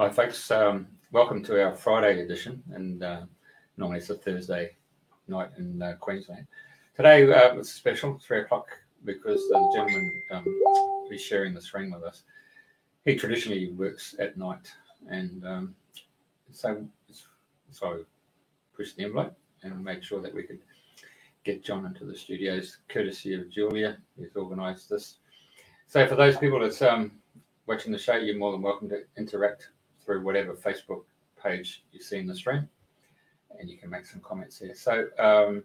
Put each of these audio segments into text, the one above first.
Hi, folks. Um, welcome to our Friday edition, and uh, normally it's a Thursday night in uh, Queensland. Today uh, it's special, three o'clock, because the gentleman um, who's sharing the screen with us, he traditionally works at night, and um, so so pushed the envelope and made sure that we could get John into the studios, courtesy of Julia, who's organised this. So for those people that's um, watching the show, you're more than welcome to interact through whatever Facebook page you see in the stream, and you can make some comments here. So um,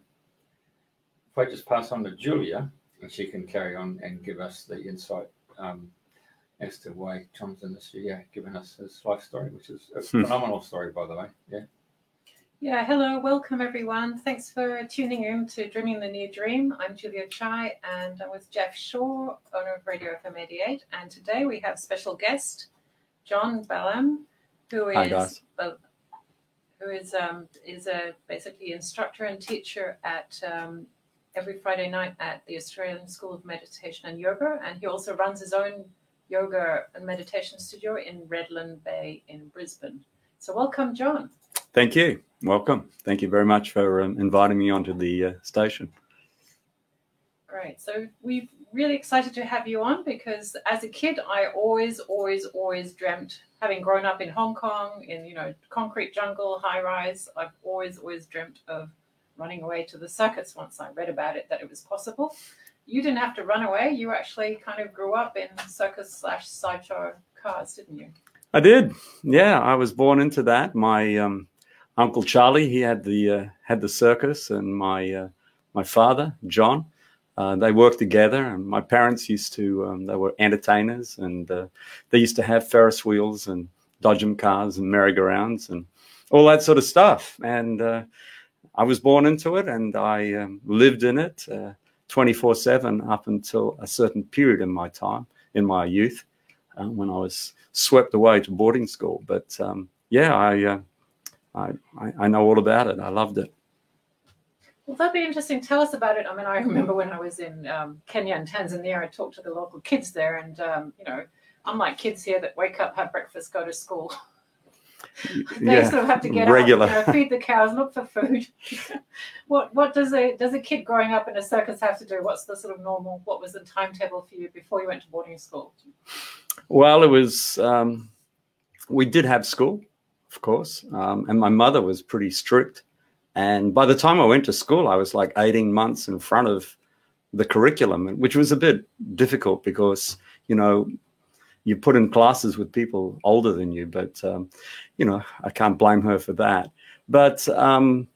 if I just pass on to Julia, and she can carry on and give us the insight um, as to why John's in the studio, giving us his life story, which is a hmm. phenomenal story, by the way. Yeah. Yeah, hello, welcome everyone. Thanks for tuning in to Dreaming the New Dream. I'm Julia Chai and I'm with Jeff Shaw, owner of Radio FM 88. And today we have special guest, John Balaam, who is Hi, who is um, is a basically instructor and teacher at um, every Friday night at the Australian School of Meditation and Yoga, and he also runs his own yoga and meditation studio in Redland Bay in Brisbane. So welcome, John. Thank you. Welcome. Thank you very much for um, inviting me onto the uh, station. Great. So we're really excited to have you on because as a kid, I always, always, always dreamt, having grown up in Hong Kong in you know concrete jungle, high rise, I've always, always dreamt of running away to the circus. Once I read about it, that it was possible. You didn't have to run away. You actually kind of grew up in circus slash sideshow cars, didn't you? I did. Yeah, I was born into that. My um, uncle Charlie, he had the uh, had the circus, and my uh, my father John, uh, they worked together. And my parents used to um, they were entertainers, and uh, they used to have Ferris wheels and dodgem cars and merry-go-rounds and all that sort of stuff. And uh, I was born into it, and I um, lived in it uh, twenty four seven up until a certain period in my time in my youth when I was swept away to boarding school. But um, yeah, I, uh, I, I know all about it. I loved it. Well, that'd be interesting. Tell us about it. I mean, I remember when I was in um, Kenya and Tanzania, I talked to the local kids there, and um, you know, unlike kids here that wake up, have breakfast, go to school. they yeah, sort of have to get regular. up, you know, feed the cows, look for food. what what does a does a kid growing up in a circus have to do? What's the sort of normal? What was the timetable for you before you went to boarding school? Well, it was, um, we did have school, of course, um, and my mother was pretty strict. And by the time I went to school, I was like 18 months in front of the curriculum, which was a bit difficult because, you know, you put in classes with people older than you, but, um, you know, I can't blame her for that. But, um,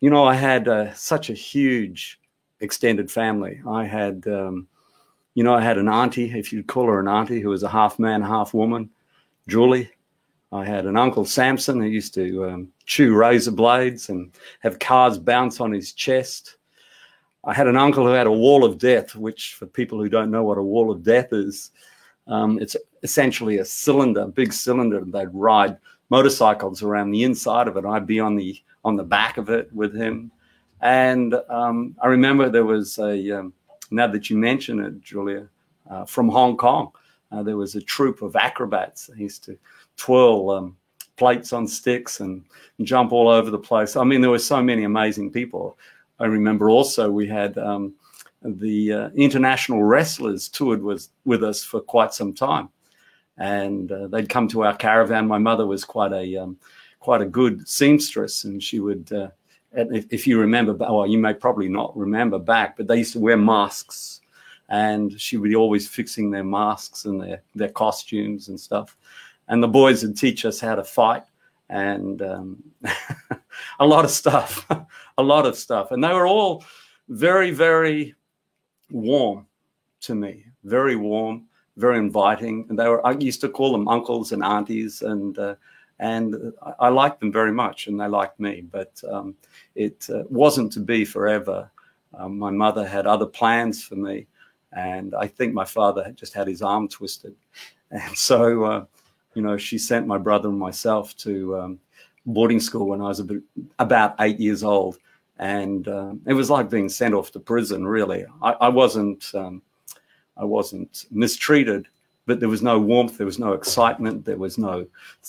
you know, I had uh, such a huge extended family. I had, um, you know, I had an auntie, if you'd call her an auntie, who was a half man, half woman, Julie. I had an uncle Samson who used to um, chew razor blades and have cars bounce on his chest. I had an uncle who had a wall of death, which, for people who don't know what a wall of death is, um, it's essentially a cylinder, a big cylinder. And they'd ride motorcycles around the inside of it. I'd be on the on the back of it with him. And um, I remember there was a um, now that you mention it, Julia, uh, from Hong Kong, uh, there was a troupe of acrobats. They used to twirl um, plates on sticks and, and, jump all over the place. I mean, there were so many amazing people. I remember also we had um, the uh, international wrestlers toured with, with us for quite some time. And uh, they'd come to our caravan. My mother was quite a um, quite a good seamstress, and she would uh, if, if you remember, well, you may probably not remember back, but they used to wear masks, and she would be always fixing their masks and their their costumes and stuff. And the boys would teach us how to fight and um, a lot of stuff, a lot of stuff. And they were all very, very warm to me, very warm, very inviting. And they were, I used to call them uncles and aunties. And uh, and I, liked them very much, and they liked me. But um, it uh, wasn't to be forever. Um, my mother had other plans for me, and I think my father had just had his arm twisted, and so uh, you know she sent my brother and myself to um, boarding school when I was bit, about eight years old, and uh, it was like being sent off to prison. Really, I, I wasn't um, I wasn't mistreated but there was no warmth, there was no excitement, there was no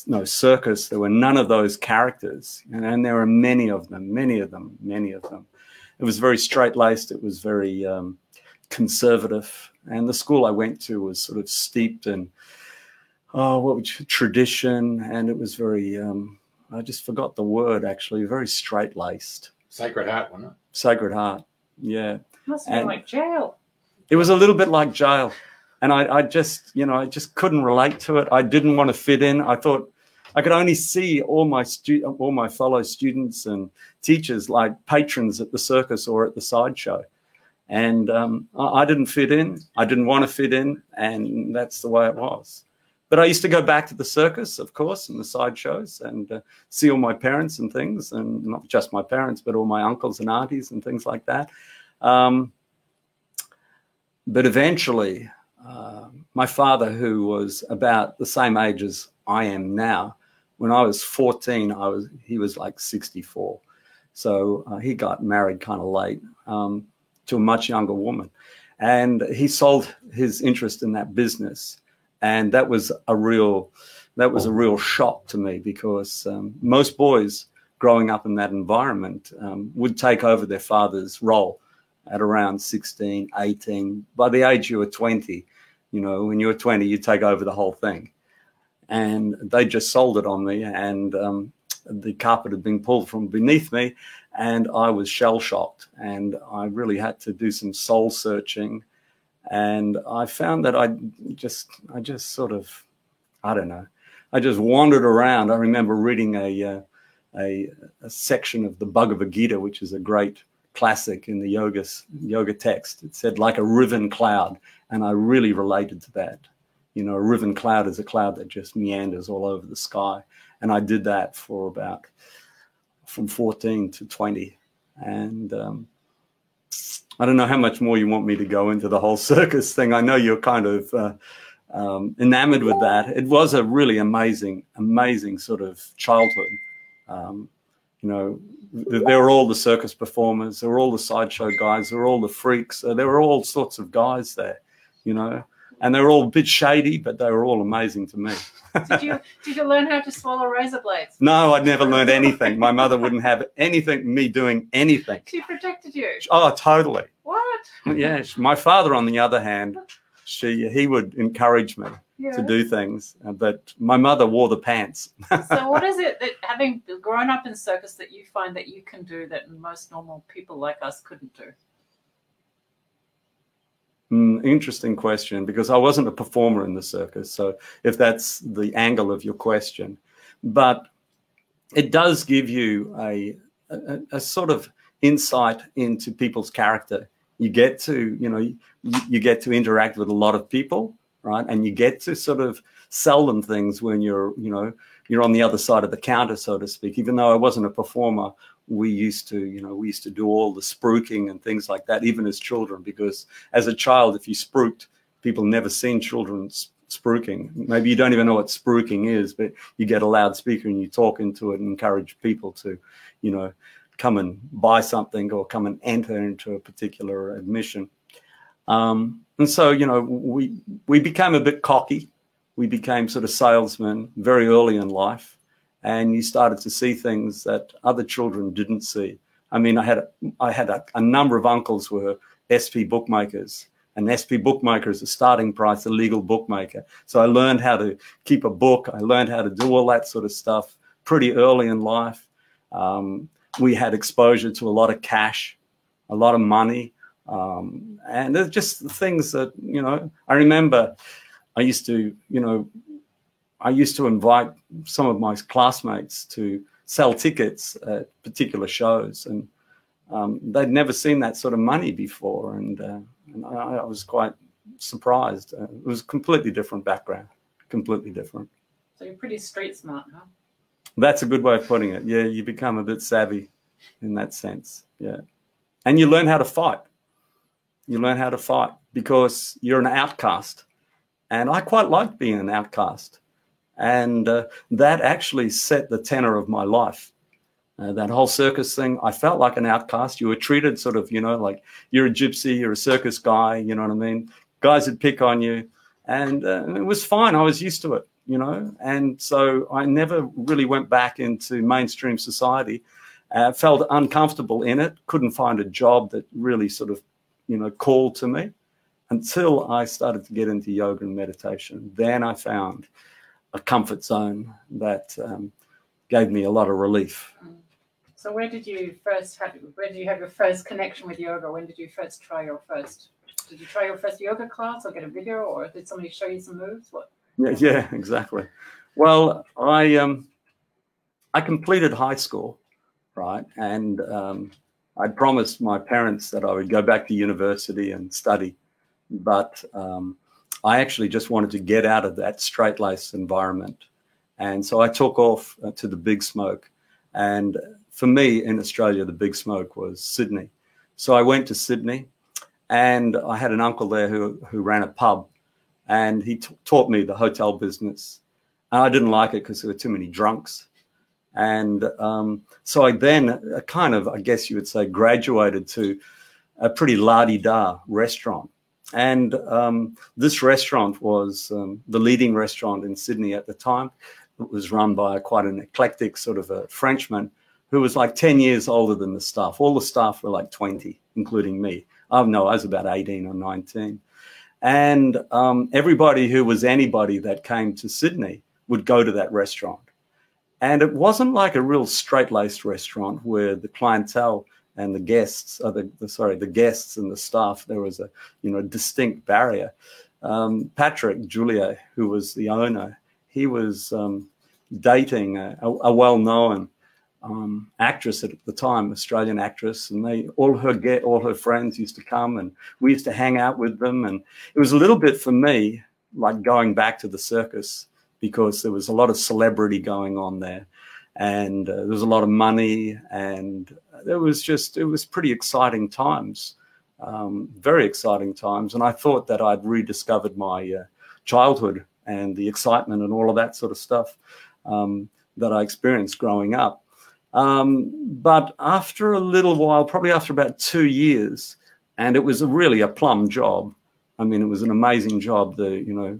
no circus, there were none of those characters, and, and there are many of them, many of them, many of them. It was very straight laced. It was very um, conservative, and the school I went to was sort of steeped in oh, what would you, tradition, and it was very. Um, I just forgot the word actually. Very straight laced. Sacred Heart, wasn't it? Sacred Heart. Yeah. Must have been like jail. It was a little bit like jail. And I, I just, you know, I just couldn't relate to it. I didn't want to fit in. I thought I could only see all my stu- all my fellow students and teachers like patrons at the circus or at the sideshow. And um, I, I didn't fit in. I didn't want to fit in. And that's the way it was. But I used to go back to the circus, of course, and the sideshows and uh, see all my parents and things, and not just my parents, but all my uncles and aunties and things like that. Um, but eventually, uh, my father, who was about the same age as I am now, when I was 14, I was he was like 64. So uh, he got married kind of late um, to a much younger woman, and he sold his interest in that business, and that was a real that was a real shock to me because um, most boys growing up in that environment um, would take over their father's role at around 16, 18. By the age you were 20, you know, when you were 20, you take over the whole thing. And they just sold it on me, and um, the carpet had been pulled from beneath me, and I was shell shocked. And I really had to do some soul searching. And I found that I just, I just sort of, I don't know, I just wandered around. I remember reading a, uh, a, a section of the Bhagavad Gita, which is a great classic in the yoga yoga text. It said like a riven cloud, and I really related to that. You know, a riven cloud is a cloud that just meanders all over the sky, and I did that for about from 14 to 20, and um, I don't know how much more you want me to go into the whole circus thing. I know you're kind of uh, um, enamored with that. It was a really amazing, amazing sort of childhood. Um, you know, there were all the circus performers, there were all the sideshow guys, there were all the freaks, uh, there were all sorts of guys there, you know, and they were all a bit shady, but they were all amazing to me. Did you did you learn how to swallow razor blades? No, I'd never learned anything. My mother wouldn't have anything, me doing anything. She protected you. Oh, totally. What? Yeah. My father, on the other hand, she he would encourage me Yeah. to do things, uh, but my mother wore the pants. so what is it that having grown up in circus that you find that you can do that most normal people like us couldn't do? Mm, interesting question because I wasn't a performer in the circus. So, if that's the angle of your question, but it does give you a, a, a sort of insight into people's character. You get to, you know, you, you get to interact with a lot of people, right? And you get to sort of sell them things when you're, you know, you're on the other side of the counter, so to speak. Even though I wasn't a performer, we used to, you know, we used to do all the spruiking and things like that, even as children, because as a child, if you spruiked, people never seen children spruiking. Maybe you don't even know what spruiking is, but you get a loudspeaker and you talk into it and encourage people to, you know, come and buy something or come and enter into a particular admission. Um, and so, you know, we we became a bit cocky. We became sort of salesmen very early in life, and you started to see things that other children didn't see. I mean, I had a, I had a, a number of uncles were SP bookmakers, and SP bookmaker is a starting price, a legal bookmaker. So I learned how to keep a book. I learned how to do all that sort of stuff pretty early in life. Um, we had exposure to a lot of cash, a lot of money, um, and just things that you know. I remember I used to, you know, I used to invite some of my classmates to sell tickets at particular shows, and um, they'd never seen that sort of money before, and, uh, and I, I was quite surprised. Uh, it was a completely different background, completely different. So you're pretty street smart, huh? That's a good way of putting it. Yeah, you become a bit savvy in that sense. Yeah. And you learn how to fight. You learn how to fight because you're an outcast. And I quite liked being an outcast. And uh, that actually set the tenor of my life. Uh, that whole circus thing, I felt like an outcast. You were treated sort of, you know, like you're a gypsy, you're a circus guy, you know what I mean? Guys would pick on you. and uh, it was fine. I was used to it, you know, and so I never really went back into mainstream society. Uh, felt uncomfortable in it. Couldn't find a job that really sort of, you know, called to me until I started to get into yoga and meditation. Then I found a comfort zone that um, gave me a lot of relief. So where did you first have where did you have your first connection with yoga? When did you first try your first did you try your first yoga class or get a video or did somebody show you some moves? What Yeah, yeah, exactly. Well, I um I completed high school, right? And um I promised my parents that I would go back to university and study, but um, I actually just wanted to get out of that straight laced environment. And so I took off uh, to the big smoke. And for me in Australia, the big smoke was Sydney. So I went to Sydney and I had an uncle there who, who ran a pub and he t- taught me the hotel business. And I didn't like it because there were too many drunks. And um, so I then uh, kind of, I guess you would say, graduated to a pretty la di da restaurant. And um, this restaurant was um, the leading restaurant in Sydney at the time. It was run by quite an eclectic sort of a Frenchman who was like 10 years older than the staff. All the staff were like 20, including me. Oh, no, I was about 18 or 19. And um, everybody who was anybody that came to Sydney would go to that restaurant. And it wasn't like a real straight laced restaurant where the clientele and the guests, or the, the, sorry, the guests and the staff, there was a you know distinct barrier. Um, Patrick Julia, who was the owner, he was um, dating a, a well-known um, actress at the time, Australian actress, and they all her get all her friends used to come, and we used to hang out with them, and it was a little bit for me like going back to the circus because there was a lot of celebrity going on there and uh, there was a lot of money and there was just it was pretty exciting times um, very exciting times. And i thought that i'd rediscovered my uh, childhood and the excitement and all of that sort of stuff um, that i experienced growing up. Um, but after a little while probably after about two years and it was really a plum job. I mean it was an amazing job. The you know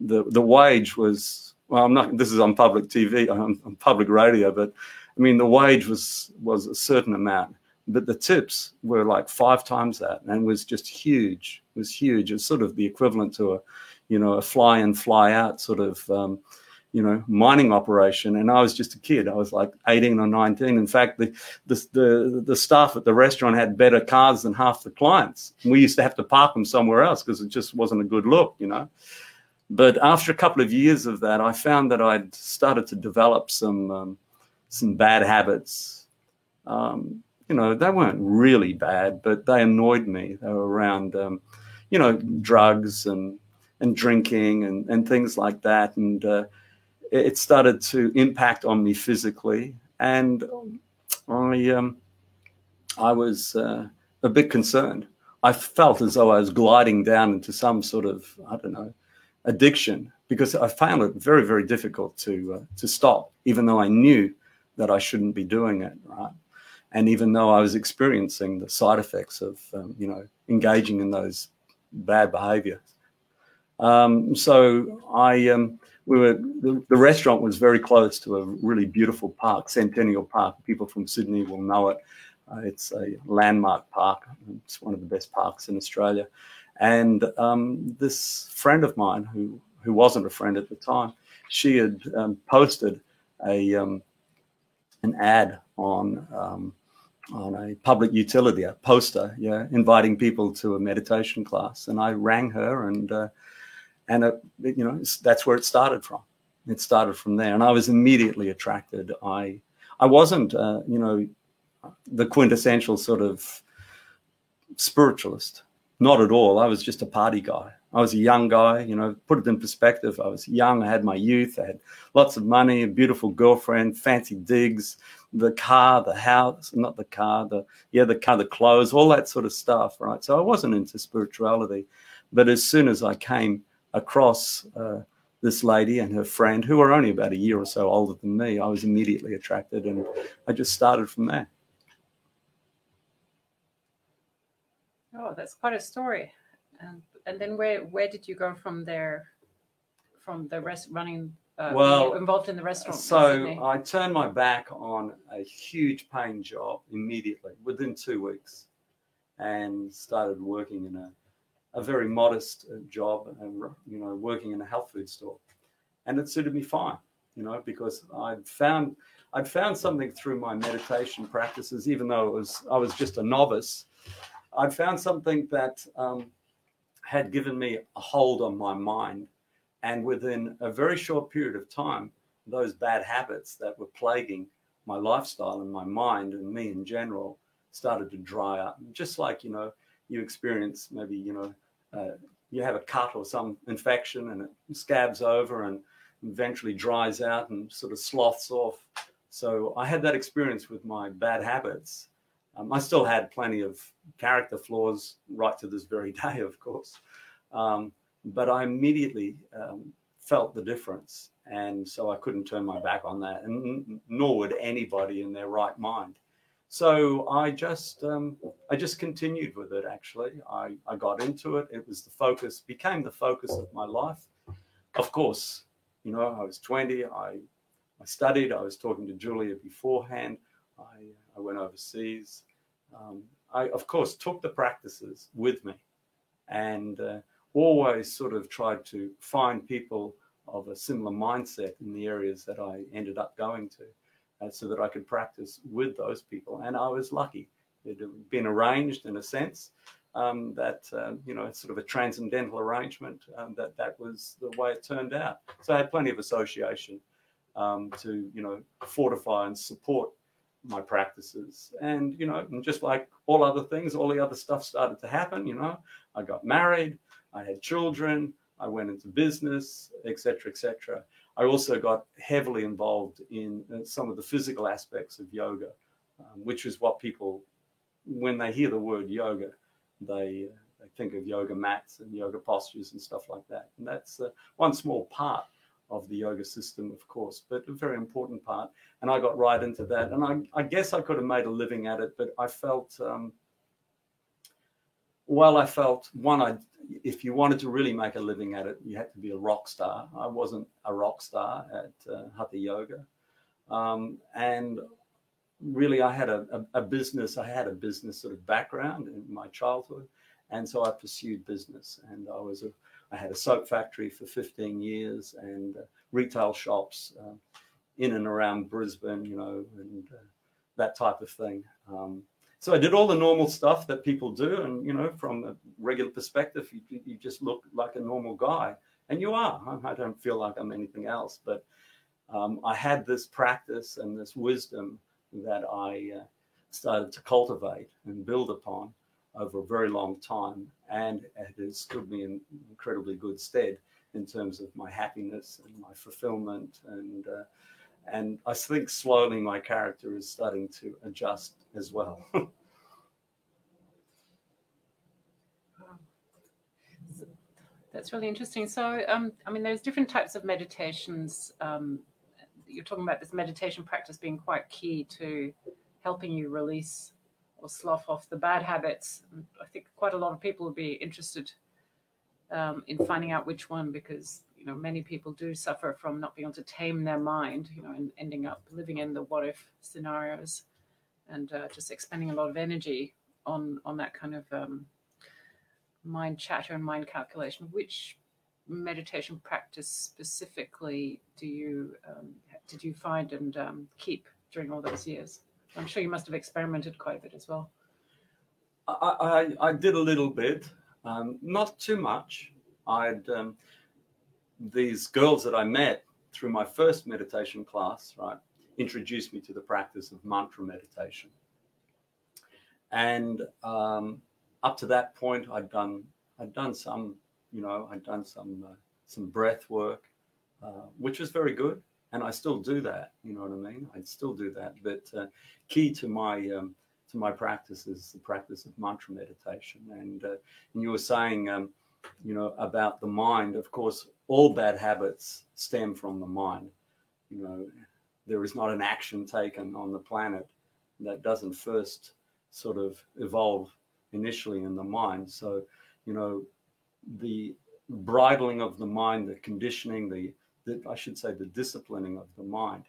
the the wage was well i'm not this is on public tv on, on, public radio but i mean the wage was was a certain amount but the tips were like five times that and was just huge it was huge. It's sort of the equivalent to a you know a fly in fly out sort of um, you know mining operation. And i was just a kid. I was like 18 or 19 in fact the, the the the, staff at the restaurant had better cars than half the clients. We used to have to park them somewhere else because it just wasn't a good look you know? But after a couple of years of that, I found that I'd started to develop some um, some bad habits. Um, you know, they weren't really bad, but they annoyed me. They were around, um, you know, drugs and and drinking and, and things like that. And uh, it started to impact on me physically. And I um, I was uh, a bit concerned. I felt as though I was gliding down into some sort of I don't know addiction because I found it very, very difficult to uh, to stop, even though I knew that I shouldn't be doing it, right? And even though I was experiencing the side effects of, um, you know, engaging in those bad behaviors. Um, so I, um, we were, the, the, restaurant was very close to a really beautiful park, Centennial Park. People from Sydney will know it. Uh, it's a landmark park. It's one of the best parks in Australia. And um, this friend of mine, who who wasn't a friend at the time, she had um, posted a um, an ad on um, on a public utility, a poster, yeah, inviting people to a meditation class. And I rang her, and uh, and it, you know that's where it started from. It started from there, and I was immediately attracted. I I wasn't, uh, you know, the quintessential sort of spiritualist not at all. I was just a party guy. I was a young guy, you know, put it in perspective. I was young. I had my youth. I had lots of money, a beautiful girlfriend, fancy digs, the car, the house, not the car, the, yeah, the car, the clothes, all that sort of stuff, right? So I wasn't into spirituality. But as soon as I came across uh, this lady and her friend, who were only about a year or so older than me, I was immediately attracted and I just started from there. Oh, that's quite a story. And then where where did you go from there? From the rest running. Uh, Well, involved in the restaurant. So I turned my back on a huge paying job immediately within two weeks and started working in a, a very modest uh, job and you know working in a health food store and it suited me fine you know because I'd found I'd found something through my meditation practices even though it was I was just a novice I'd found something that um, had given me a hold on my mind and within a very short period of time those bad habits that were plaguing my lifestyle and my mind and me in general started to dry up. Just like, you know, you experience maybe, you know, uh, you have a cut or some infection and it scabs over and eventually dries out and sort of sloths off. So I had that experience with my bad habits. Um, I still had plenty of character flaws right to this very day, of course. Um, but I immediately um, felt the difference. And so I couldn't turn my back on that, and nor would anybody in their right mind. So I just um, I just continued with it. Actually, I, I got into it. It was the focus, became the focus of my life. Of course, you know, I was 20. I I studied. I was talking to Julia beforehand. I I went overseas. Um, I of course took the practices with me, and uh, always sort of tried to find people of a similar mindset in the areas that I ended up going to uh, so that I could practice with those people. And I was lucky. It had been arranged in a sense um, that, uh, you know, it's sort of a transcendental arrangement um, that that was the way it turned out. So I had plenty of association um, to, you know, fortify and support my practices. And, you know, and just like all other things, all the other stuff started to happen, you know, I got married, I had children, I went into business, etc., etc. I also got heavily involved in uh, some of the physical aspects of yoga, um, which is what people, when they hear the word yoga, they uh, they think of yoga mats and yoga postures and stuff like that. And that's uh, one small part of the yoga system, of course, but a very important part. And I got right into that. And I, I guess I could have made a living at it, but I felt. Um, well, I felt one, I if you wanted to really make a living at it, you had to be a rock star. I wasn't a rock star at uh, Hatha Yoga, um, and really, I had a, a, a, business. I had a business sort of background in my childhood, and so I pursued business. And I was a, I had a soap factory for 15 years and uh, retail shops uh, in and around Brisbane, you know, and uh, that type of thing. Um, so I did all the normal stuff that people do, and you know, from a regular perspective, you, you just look like a normal guy, and you are. I don't feel like I'm anything else, but um, I had this practice and this wisdom that I uh, started to cultivate and build upon over a very long time, and it has stood me in incredibly good stead in terms of my happiness and my fulfillment and. Uh, and I think slowly my character is starting to adjust as well. That's really interesting. So, um, I mean, there's different types of meditations. Um, you're talking about this meditation practice being quite key to helping you release or slough off the bad habits. I think quite a lot of people would be interested um, in finding out which one because you know many people do suffer from not being able to tame their mind. You know, and ending up living in the what if scenarios and uh, just expending a lot of energy on on that kind of um, mind chatter and mind calculation. Which meditation practice specifically do you um, did you find and um, keep during all those years? I'm sure you must have experimented quite a bit as well. I, I, I did a little bit, um, not too much. I'd um, these girls that I met through my first meditation class, right, introduced me to the practice of mantra meditation. And um, up to that point, I'd done I'd done some, you know, I'd done some uh, some breath work, uh, which was very good, and I still do that. You know what I mean? I still do that. But uh, key to my um, to my practice is the practice of mantra meditation. And uh, and you were saying, um, you know, about the mind. Of course, all bad habits stem from the mind. You know, there is not an action taken on the planet that doesn't first sort of evolve initially in the mind. So, you know, the bridling of the mind, the conditioning, the, the I should say, the disciplining of the mind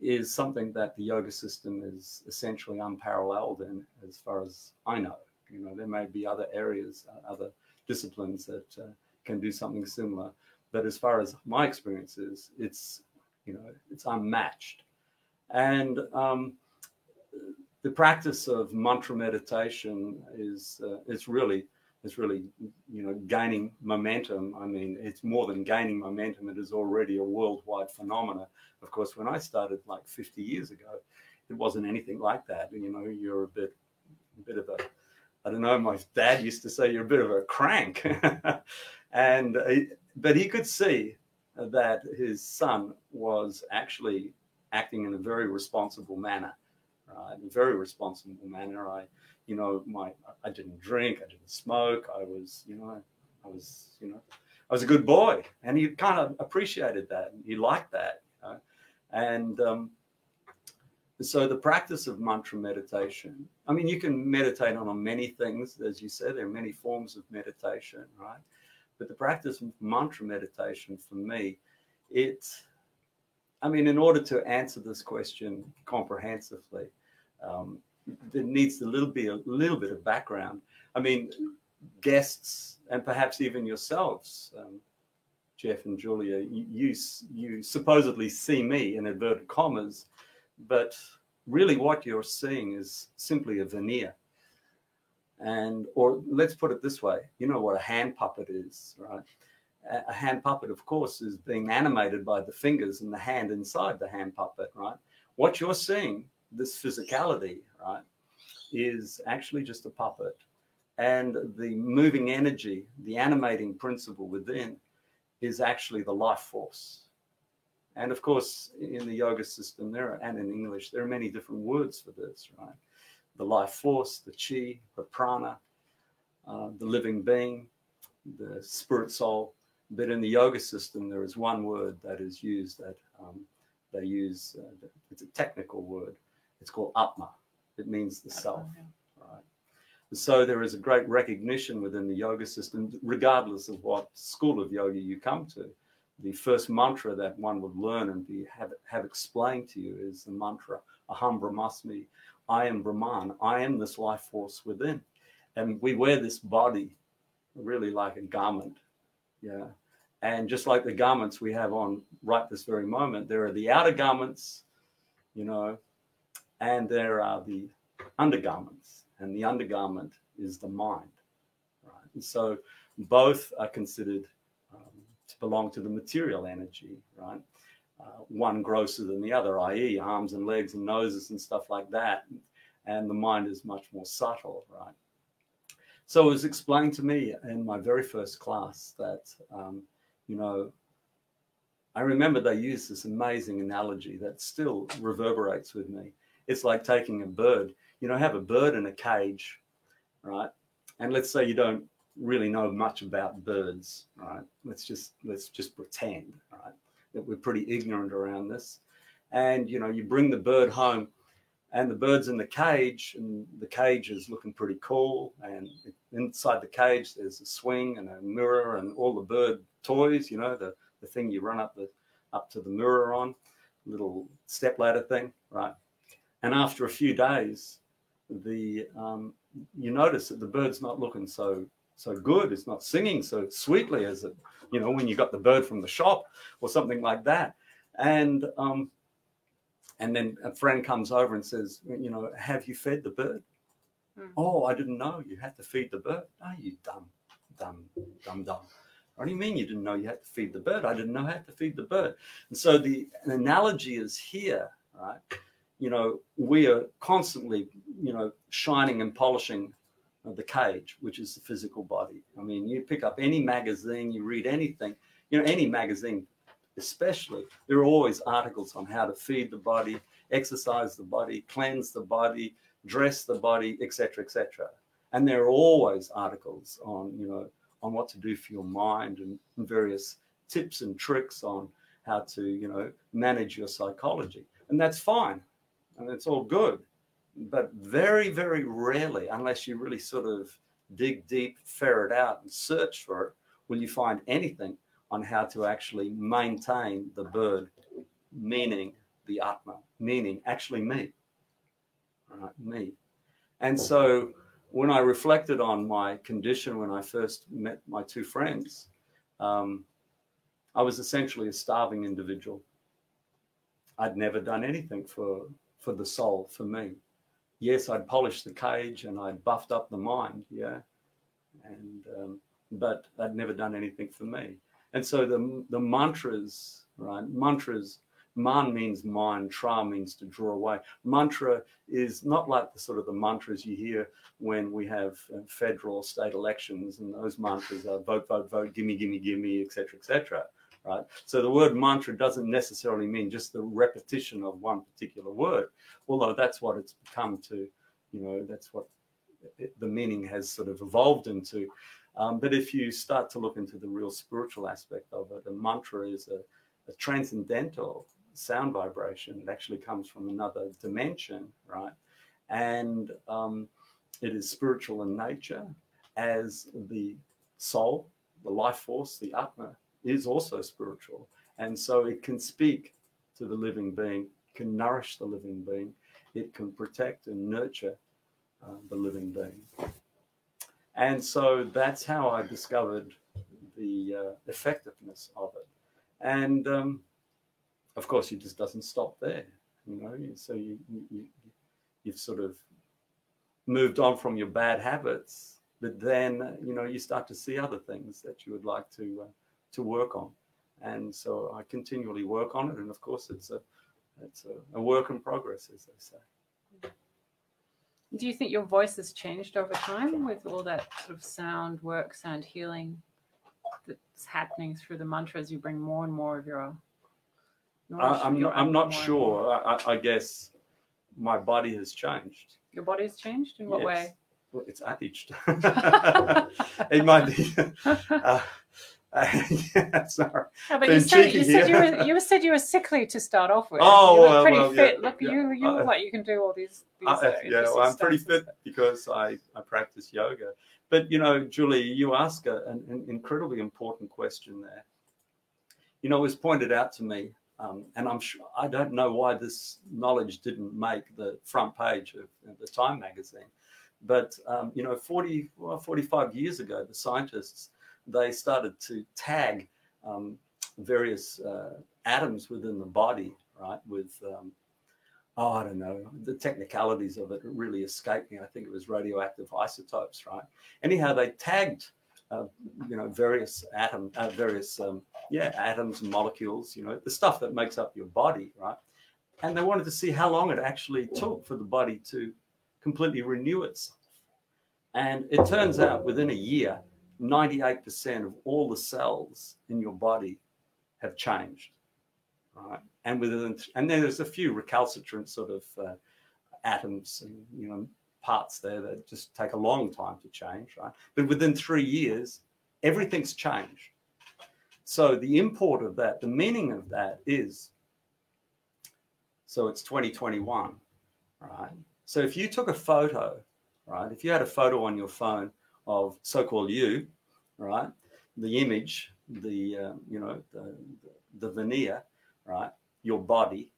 is something that the yoga system is essentially unparalleled in, as far as I know. You know, there may be other areas, uh, other disciplines that uh, can do something similar, but as far as my experience is, it's you know, it's unmatched. And um, the practice of mantra meditation is uh, really is really you know gaining momentum. I mean, it's more than gaining momentum; it is already a worldwide phenomenon. Of course, when I started like 50 years ago, it wasn't anything like that. You know, you're a bit a bit of a I don't know. My dad used to say you're a bit of a crank, and uh, but he could see that his son was actually acting in a very responsible manner, right? In a very responsible manner. I, you know, my I didn't drink, I didn't smoke. I was, you know, I was, you know, I was a good boy, and he kind of appreciated that. He liked that, you know? and um, so the practice of mantra meditation. I mean, you can meditate on many things, as you said. There are many forms of meditation, right? But the practice of mantra meditation for me, it, I mean, in order to answer this question comprehensively, um, there needs a little bit, a little bit of background. I mean, guests and perhaps even yourselves, um, Jeff and Julia, you, you supposedly see me in inverted commas, but really what you're seeing is simply a veneer. And or let's put it this way you know what a hand puppet is right? A hand puppet of course is being animated by the fingers and the hand inside the hand puppet right? What you're seeing this physicality right is actually just a puppet and the moving energy the animating principle within is actually the life force and of course in the yoga system there are, and in english there are many different words for this right the life force, the chi, the prana, uh, the living being, the spirit soul. But in the yoga system, there is one word that is used that um, they use. Uh, it's a technical word. It's called atma. It means the self. Right. So there is a great recognition within the yoga system, regardless of what school of yoga you come to. The first mantra that one would learn and be have, have explained to you is the mantra Aham Brahmasmi, I am Brahman. I am this life force within. And we wear this body really like a garment. Yeah. And just like the garments we have on right this very moment, there are the outer garments, you know, and there are the undergarments. And the undergarment is the mind. Right. And so both are considered um, to belong to the material energy, right? uh, one grosser than the other, i.e., arms and legs and noses and stuff like that. And the mind is much more subtle, right? So it was explained to me in my very first class that, um, you know, I remember they used this amazing analogy that still reverberates with me. It's like taking a bird, you know, have a bird in a cage, right? And let's say you don't really know much about birds, right? Let's just let's just pretend, right? that we're pretty ignorant around this. And you know, you bring the bird home, and the bird's in the cage, and the cage is looking pretty cool. And inside the cage, there's a swing and a mirror and all the bird toys. You know, the the thing you run up the up to the mirror on, little step ladder thing, right? And after a few days, the um, you notice that the bird's not looking so so good. It's not singing so sweetly as it, you know, when you got the bird from the shop or something like that. And um, and then a friend comes over and says, you know, have you fed the bird? Mm. Oh, I didn't know you had to feed the bird. Oh, you dumb, dumb, dumb, dumb. What do you mean you didn't know you had to feed the bird? I didn't know how to feed the bird. And so the analogy is here, right? You know, we are constantly, you know, shining and polishing the cage, which is the physical body. I mean, you pick up any magazine, you read anything, you know, any magazine, especially, there are always articles on how to feed the body, exercise the body, cleanse the body, dress the body, etc., etc. And there are always articles on, you know, on what to do for your mind and various tips and tricks on how to, you know, manage your psychology. And that's fine. And it's all good but very, very rarely, unless you really sort of dig deep, ferret out, and search for it, will you find anything on how to actually maintain the bird, meaning the Atma, meaning actually me. Right, me. And so when I reflected on my condition when I first met my two friends, um, I was essentially a starving individual. I'd never done anything for for the soul, for me. Yes, I'd polished the cage and I'd buffed up the mind, yeah, and um, but I'd never done anything for me. And so the the mantras, right? Mantras Man means mind, tra means to draw away. Mantra is not like the sort of the mantras you hear when we have uh, federal state elections, and those mantras are vote, vote, vote, gimme, gimme, gimme, etc., etc. Right. So the word mantra doesn't necessarily mean just the repetition of one particular word, although that's what it's become to, you know, that's what it, the meaning has sort of evolved into. Um, but if you start to look into the real spiritual aspect of it, a mantra is a, a transcendental sound vibration. It actually comes from another dimension, right? And um, it is spiritual in nature, as the soul, the life force, the Atma, is also spiritual. And so it can speak to the living being, can nourish the living being, it can protect and nurture uh, the living being. And so that's how I discovered the uh, effectiveness of it. And um, of course, it just doesn't stop there. You know, so you, you you've sort of moved on from your bad habits, but then you know you start to see other things that you would like to uh, to work on, and so I continually work on it. And of course, it's a it's a, a work in progress, as they say. Do you think your voice has changed over time with all that sort of sound work, sound healing that's happening through the mantras? You bring more and more of your I, am not, I'm not sure. I, I, guess my body has changed. Your body has changed in what yes. way? Well, it's aged. it might be. Uh, yeah, sorry. No, but you said, you said, you, were, you said you were sickly to start off with. Oh, you well, pretty well, fit. Yeah, Look, yeah. you, you uh, what you can do all these. these uh, yeah, well, I'm pretty fit because I, I practice yoga. But you know, Julie, you ask a, an, an incredibly important question there. You know, it was pointed out to me um, and I'm sure I don't know why this knowledge didn't make the front page of, of the Time magazine. But um, you know, 40, well, 45 years ago, the scientists they started to tag um, various uh, atoms within the body, right? With um, oh, I don't know, the technicalities of it really escaped me. I think it was radioactive isotopes, right? Anyhow, they tagged uh, you know, various atom, uh, various um, yeah, atoms and molecules, you know, the stuff that makes up your body, right? And they wanted to see how long it actually took for the body to completely renew itself. And it turns out within a year, 98% of all the cells in your body have changed, right? And within, and then there's a few recalcitrant sort of uh, atoms and you know parts there that just take a long time to change, right? But within three years, everything's changed. So the import of that, the meaning of that is so it's 2021, right? So if you took a photo, right, if you had a photo on your phone of so-called you, right, the image, the uh, you know the, the veneer, right, your body,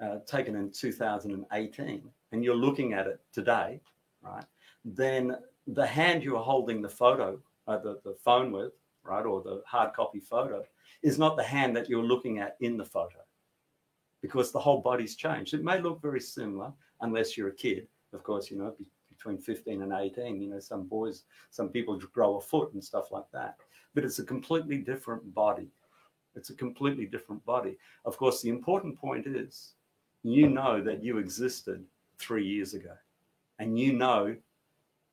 uh, taken in 2018, and you're looking at it today, right, then the hand you're holding the photo, uh, the, the phone with, right, or the hard copy photo, is not the hand that you're looking at in the photo because the whole body's changed. It may look very similar unless you're a kid. Of course, you know, between 15 and 18, you know, some boys, some people grow a foot and stuff like that. But it's a completely different body. It's a completely different body. Of course, the important point is you know that you existed three years ago and you know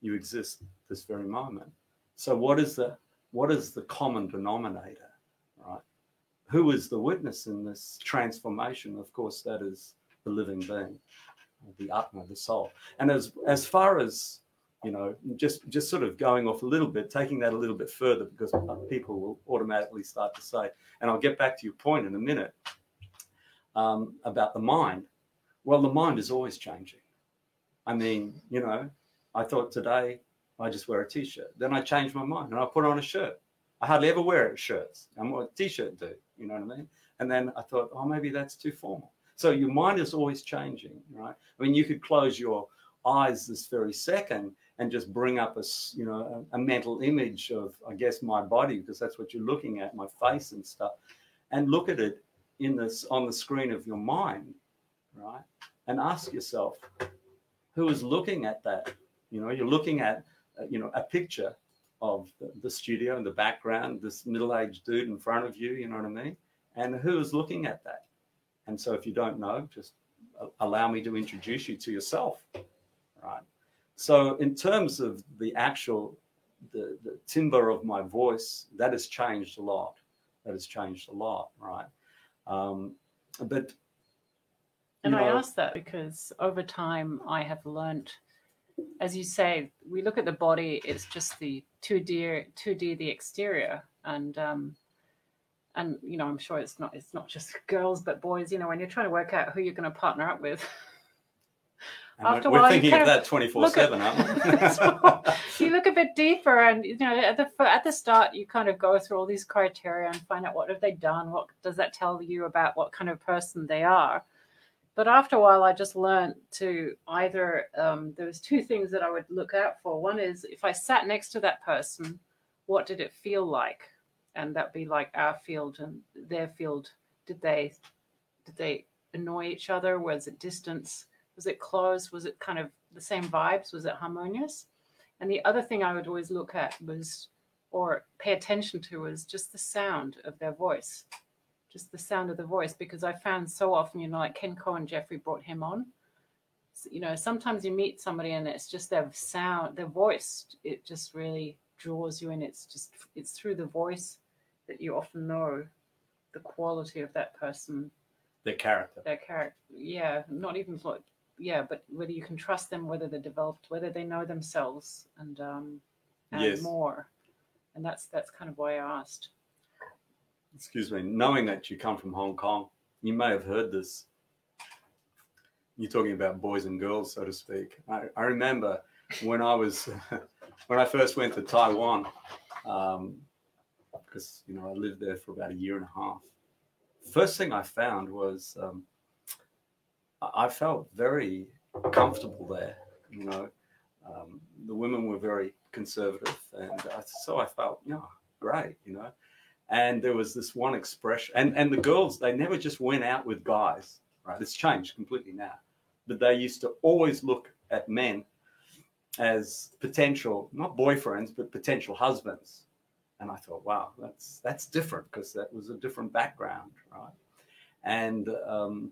you exist this very moment. So what is the what is the common denominator, right? Who is the witness in this transformation? Of course, that is the living being, the Atma, the soul. And as as far as you know, just just sort of going off a little bit, taking that a little bit further, because people will automatically start to say, and I'll get back to your point in a minute um, about the mind. Well, the mind is always changing I mean, you know, I thought today I just wear a t-shirt. Then I change my mind and I put on a shirt. I hardly ever wear shirts. And what a t-shirt do, you know what I mean? And then I thought, oh, maybe that's too formal. So your mind is always changing, right? I mean, you could close your eyes this very second and just bring up a you know a, mental image of I guess my body because that's what you're looking at, my face and stuff, and look at it in this on the screen of your mind, right? And ask yourself, who is looking at that? You know, you're looking at uh, you know a picture of the, the studio in the background, this middle-aged dude in front of you. You know what I mean? And who is looking at that? And so, if you don't know, just allow me to introduce you to yourself, right? So, in terms of the actual the, the timbre of my voice, that has changed a lot. That has changed a lot, right? Um, but and I ask that because over time I have learned, as you say, we look at the body; it's just the two D, two D, the exterior, and um, and you know, I'm sure it's not it's not just girls but boys. You know, when you're trying to work out who you're going to partner up with. After we're, we're thinking of that 24 7 you look a bit deeper and you know at the at the start you kind of go through all these criteria and find out what have they done what does that tell you about what kind of person they are but after a while i just learned to either um, there was two things that i would look out for one is if i sat next to that person what did it feel like and that'd be like our field and their field. Did they did they annoy each other? Was it distance? Was it close? Was it kind of the same vibes? Was it harmonious? And the other thing i would always look at was or pay attention to was just the sound of their voice. Just the sound of the voice because i found so often you know like ken cohen jeffrey brought him on. You know sometimes you meet somebody and it's just their sound their voice it just really draws you in. It's just it's through the voice that you often know the quality of that person. Their character. Their character yeah not even what yeah but whether you can trust them whether they're developed whether they know themselves and um and yes. more. And that's that's kind of why i asked. Excuse me knowing that you come from hong kong you may have heard this. You're talking about boys and girls so to speak. I, I remember when i was when i first went to taiwan um, because you know I lived there for about a year and a half. First thing I found was um, I felt very comfortable there. You know, um, the women were very conservative, and so I felt, yeah, great. You know, and there was this one expression, and and the girls they never just went out with guys. Right, it's changed completely now, but they used to always look at men as potential, not boyfriends, but potential husbands and I thought, wow, that's that's different because that was a different background, right? And um,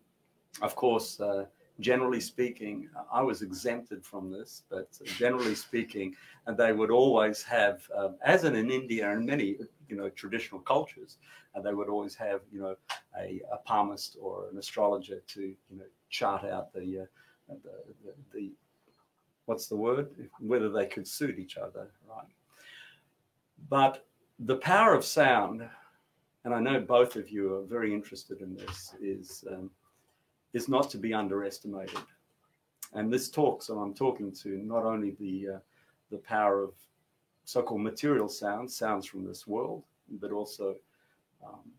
of course, uh, generally speaking, I was exempted from this, but generally speaking, they would always have, um, as in in India and many you know traditional cultures, uh, they would always have you know a, a, palmist or an astrologer to you know chart out the, uh, the, the, the what's the word whether they could suit each other, right? But the power of sound, and I know both of you are very interested in this, is um, is not to be underestimated. And this talk, so I'm talking to not only the uh, the power of so-called material sounds, sounds from this world, but also um,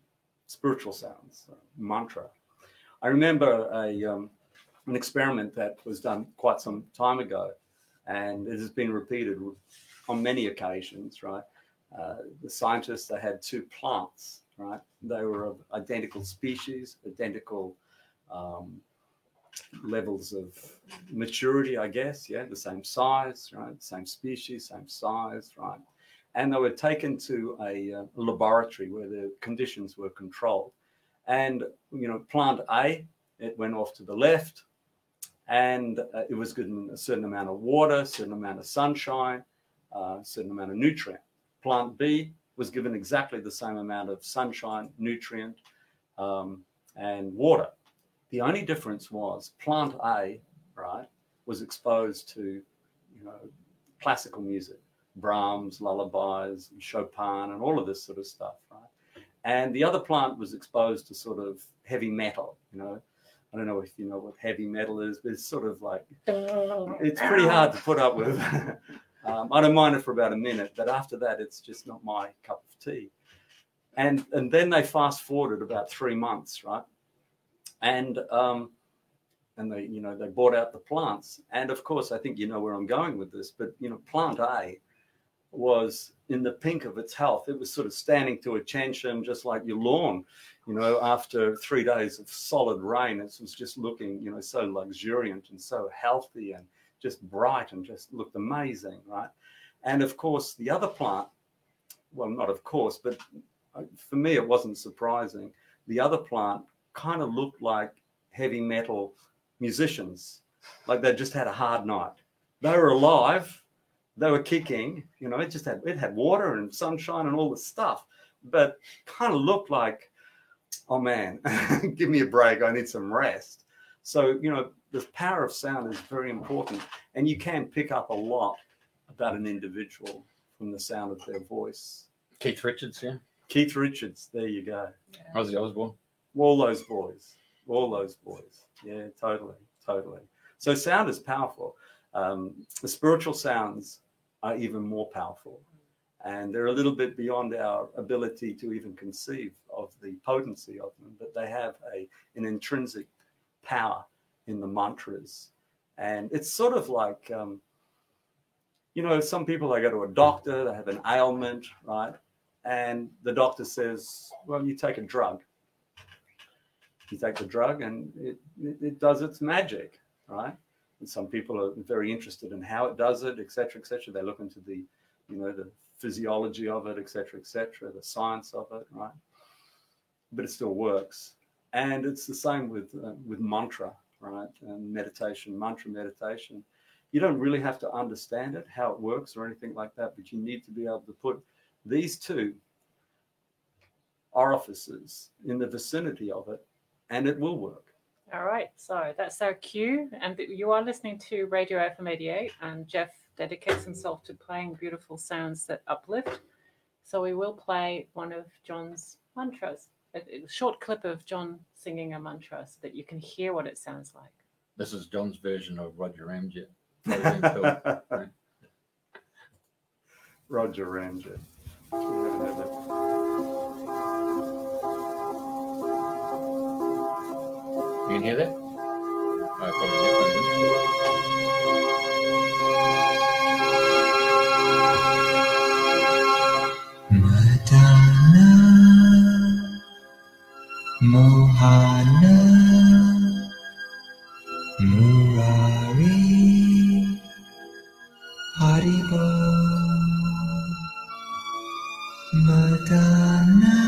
spiritual sounds, uh, mantra. I remember a um, an experiment that was done quite some time ago, and it has been repeated on many occasions, right? Uh, the scientists, they had two plants, right? They were of identical species, identical um, levels of maturity, I guess, yeah, the same size, right? Same species, same size, right? And they were taken to a uh, laboratory where the conditions were controlled. And, you know, plant A, it went off to the left, and uh, it was given a certain amount of water, certain amount of sunshine, uh, a certain amount of nutrient. Plant B was given exactly the same amount of sunshine, nutrient, um, and water. The only difference was plant A, right, was exposed to, you know, classical music, Brahms, lullabies, Chopin, and all of this sort of stuff, right? And the other plant was exposed to sort of heavy metal, you know. I don't know if you know what heavy metal is, but it's sort of like it's pretty hard to put up with. Um, I don't mind it for about a minute, but after that, it's just not my cup of tea. And and then they fast forwarded about three months, right? And um, and they you know they bought out the plants, and of course I think you know where I'm going with this, but you know plant A was in the pink of its health. It was sort of standing to attention, just like your lawn. You know, after three days of solid rain, it was just looking, you know, so luxuriant and so healthy and just bright and just looked amazing, right? And of course, the other plant, well, not of course, but uh, for me, it wasn't surprising. The other plant kind of looked like heavy metal musicians, like they just had a hard night. They were alive, they were kicking, you know, it just had it had water and sunshine and all the stuff, but kind of looked like, oh man, give me a break, I need some rest. So, you know, the power of sound is very important, and you can pick up a lot about an individual from the sound of their voice. Keith Richards, yeah. Keith Richards, there you go. Ozzy Osbourne. All those boys, all those boys. Yeah, totally, totally. So sound is powerful. Um, the spiritual sounds are even more powerful, and they're a little bit beyond our ability to even conceive of the potency of them. But they have a an intrinsic power in the mantras, and it's sort of like. Um, you know, some people they go to a doctor, they have an ailment, right? And the doctor says, "Well, you take a drug." You take the drug, and it, it, it does its magic, right? And some people are very interested in how it does it, et cetera, et cetera. They look into the, you know, the physiology of it, et cetera, et cetera, the science of it, right? But it still works, and it's the same with uh, with mantra, right? And meditation, mantra meditation. You don't really have to understand it, how it works, or anything like that, but you need to be able to put these two orifices in the vicinity of it, and it will work. All right, so that's our cue, and you are listening to Radio FM 88, and Jeff dedicates himself to playing beautiful sounds that uplift. So we will play one of John's mantras, a, a short clip of John singing a mantra so that you can hear what it sounds like. This is John's version of Roger Ramjet. Roger Ramjet. Roger Ramjet. You can hear that? Oh, 花ムハリボまたな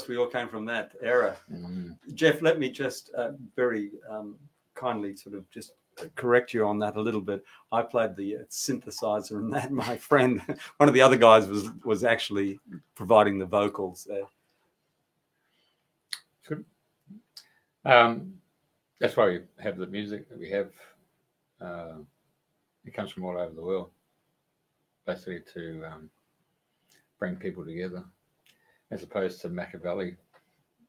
course, we all came from that era. Mm. Jeff, let me just uh, very um, kindly sort of just correct you on that a little bit. I played the uh, synthesizer, and that my friend, one of the other guys, was was actually providing the vocals there. Um, that's why we have the music that we have. Uh, it comes from all over the world. basically to um, bring people together, as opposed to Machiavelli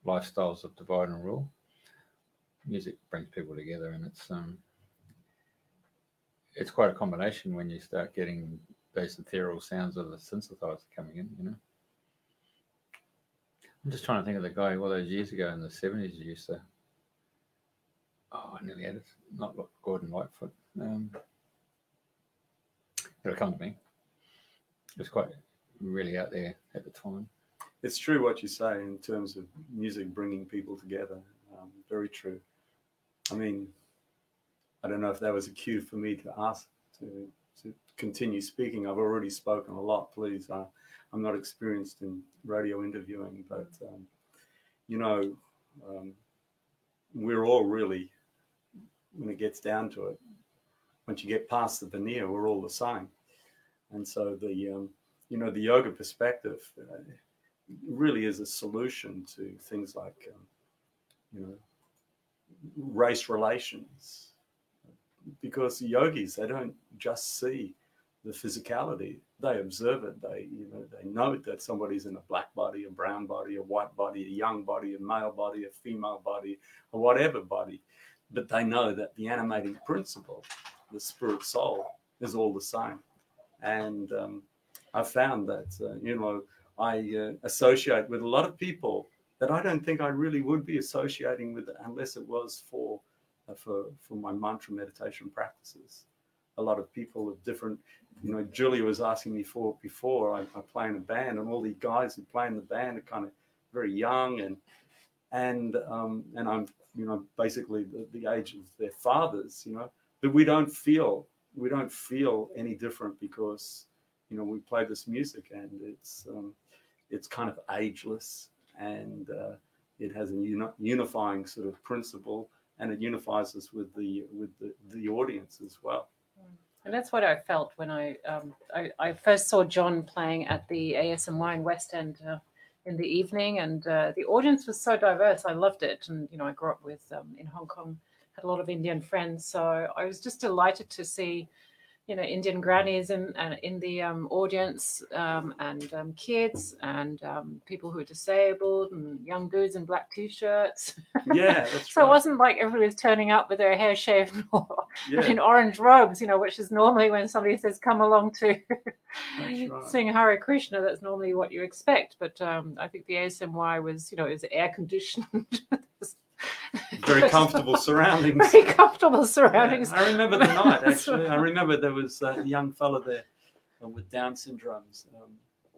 lifestyles of divide and rule. Music brings people together, and it's um, it's quite a combination when you start getting those ethereal sounds of the synthesizer coming in. You know, I'm just trying to think of the guy all those years ago in the '70s who used to. Oh, I nearly had it. Not look Gordon Lightfoot. Um, it'll come to me. It was quite really out there at the time. It's true what you say in terms of music bringing people together. Um, very true. I mean, I don't know if that was a cue for me to ask to, to continue speaking. I've already spoken a lot. Please, uh, I'm not experienced in radio interviewing, but um, you know, um, we're all really, when it gets down to it, once you get past the veneer, we're all the same. And so the, um, you know, the yoga perspective uh, really is a solution to things like, um, you know, race relations. Because yogis, they don't just see the physicality; they observe it. They, you know, they note that somebody's in a black body, a brown body, a white body, a young body, a male body, a female body, or whatever body. But they know that the animating principle, the spirit soul, is all the same. And um, I found that, uh, you know, I uh, associate with a lot of people that I don't think I really would be associating with unless it was for uh, for for my mantra meditation practices. A lot of people of different, you know, Julia was asking me for before. I, I play in a band, and all these guys who play in the band are kind of very young, and and um, and I'm you know basically the, the age of their fathers, you know, but we don't feel we don't feel any different because you know we play this music and it's um, it's kind of ageless and uh, it has a uni- unifying sort of principle and it unifies us with the with the, the audience as well. And that's what I felt when I um, I, I first saw John playing at the ASMY in West End uh, in the evening, and uh, the audience was so diverse. I loved it, and you know I grew up with um, in Hong Kong, had a lot of Indian friends, so I was just delighted to see you know Indian grannies in uh, in the um, audience um, and um, kids and um, people who are disabled and young dudes in black t-shirts. yeah that's so it wasn't like everybody was turning up with their hair shaved or yeah in orange robes, you know, which is normally when somebody says come along to right. sing Hare Krishna. That's normally what you expect. But um, I think the ASMY was, you know, it was air conditioned. very comfortable surroundings Very comfortable surroundings. Yeah, I remember the night actually. I remember there was a young fella there uh, with Down syndromes. Um,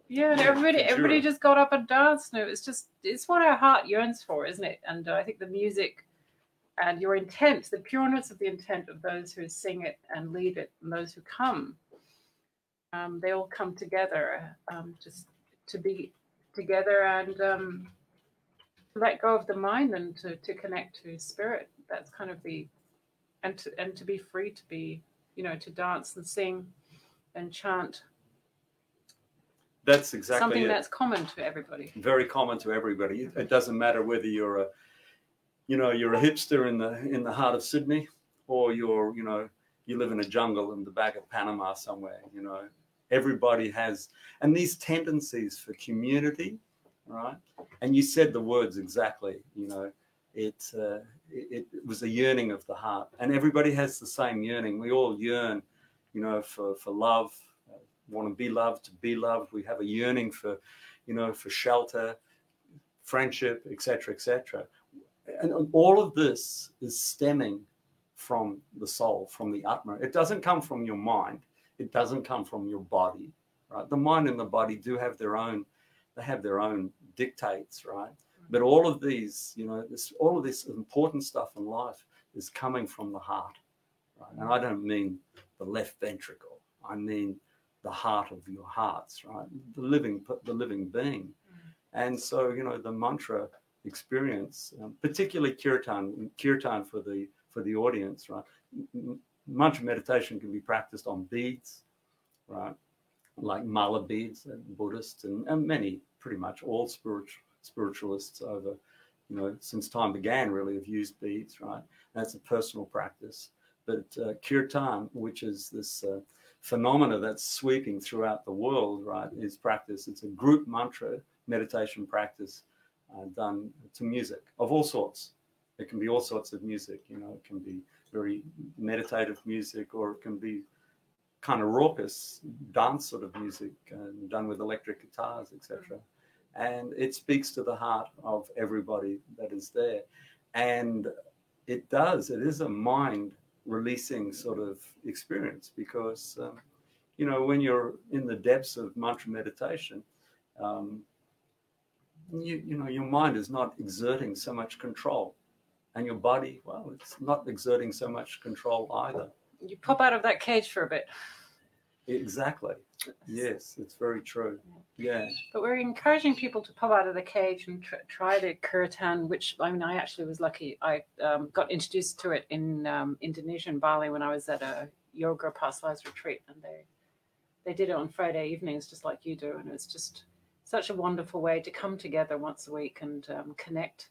Yeah, and everybody everybody just got up and danced. And it was just it's what our heart yearns for, isn't it? And uh, I think the music and your intent, the pureness of the intent of those who sing it and lead it, and those who come, um, they all come together um, just to be together and um, let go of the mind and to, to connect to spirit. That's kind of the and to and to be free to be, you know, to dance and sing and chant that's exactly something it. that's common to everybody. very common to everybody. It- It doesn't matter whether you're a, you know, you're a hipster in the in the heart of Sydney, or you're, you know, you live in a jungle in the back of Panama somewhere. You know, everybody has, and these tendencies for community, right? And you said the words exactly. You know, it uh, it, it was a yearning of the heart, and everybody has the same yearning. We all yearn, you know, for for love, uh, want to be loved, to be loved. We have a yearning for, you know, for shelter, friendship, etc., etc. And all of this is stemming from the soul, from the Atma. It doesn't come from your mind. It doesn't come from your body, right? The mind and the body do have their own, they have their own dictates, right? But all of these, you know, this all of this important stuff in life is coming from the heart, right? And I don't mean the left ventricle. I mean the heart of your hearts, right? The living, the living being. And so, you know, the mantra experience, um, particularly kirtan, kirtan for the for the audience, right? Mantra meditation can be practiced on beads, right? Like mala beads, and Buddhists, and, and many, pretty much all spiritual spiritualists over, you know, since time began, really have used beads, right? That's a personal practice. But uh, kirtan, which is this uh, phenomena that's sweeping throughout the world, right, is practice. It's a group mantra meditation practice uh, done to music of all sorts. It can be all sorts of music, you know, it can be very meditative music or it can be kind of raucous dance sort of music uh, done with electric guitars, etc. And it speaks to the heart of everybody that is there. And it does, it is a mind releasing sort of experience because, um, you know, when you're in the depths of mantra meditation, um, you, you know, your mind is not exerting so much control. And your body, well, it's not exerting so much control either. You pop out of that cage for a bit. Exactly. Yes, it's very true. Yeah. But we're encouraging people to pop out of the cage and tr- try the kirtan, which I mean, I actually was lucky. I um, got introduced to it in um, Indonesia and Bali when I was at a yoga past lives retreat, and they they did it on Friday evenings, just like you do, and it was just such a wonderful way to come together once a week and um, connect.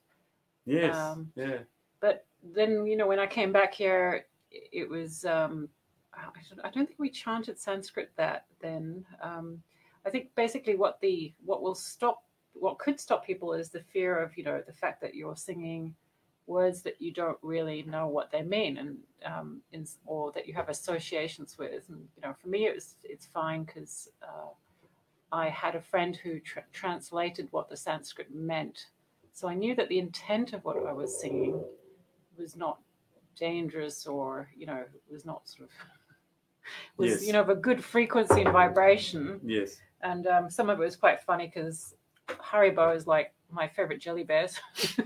Yes. Um, yeah. But then, you know, when I came back here, it was um, I don't, think we chanted Sanskrit that then. Um, I think basically what the what will stop what could stop people is the fear of you know the fact that you're singing words that you don't really know what they mean and um, in, or that you have associations with. And you know, for me, it was it's fine because uh, I had a friend who tra- translated what the Sanskrit meant, so I knew that the intent of what I was singing was not dangerous or you know was not sort of was Yes. you know of a good frequency and vibration Yes. and um, some of it was quite funny because Haribo is like my favorite jelly bears.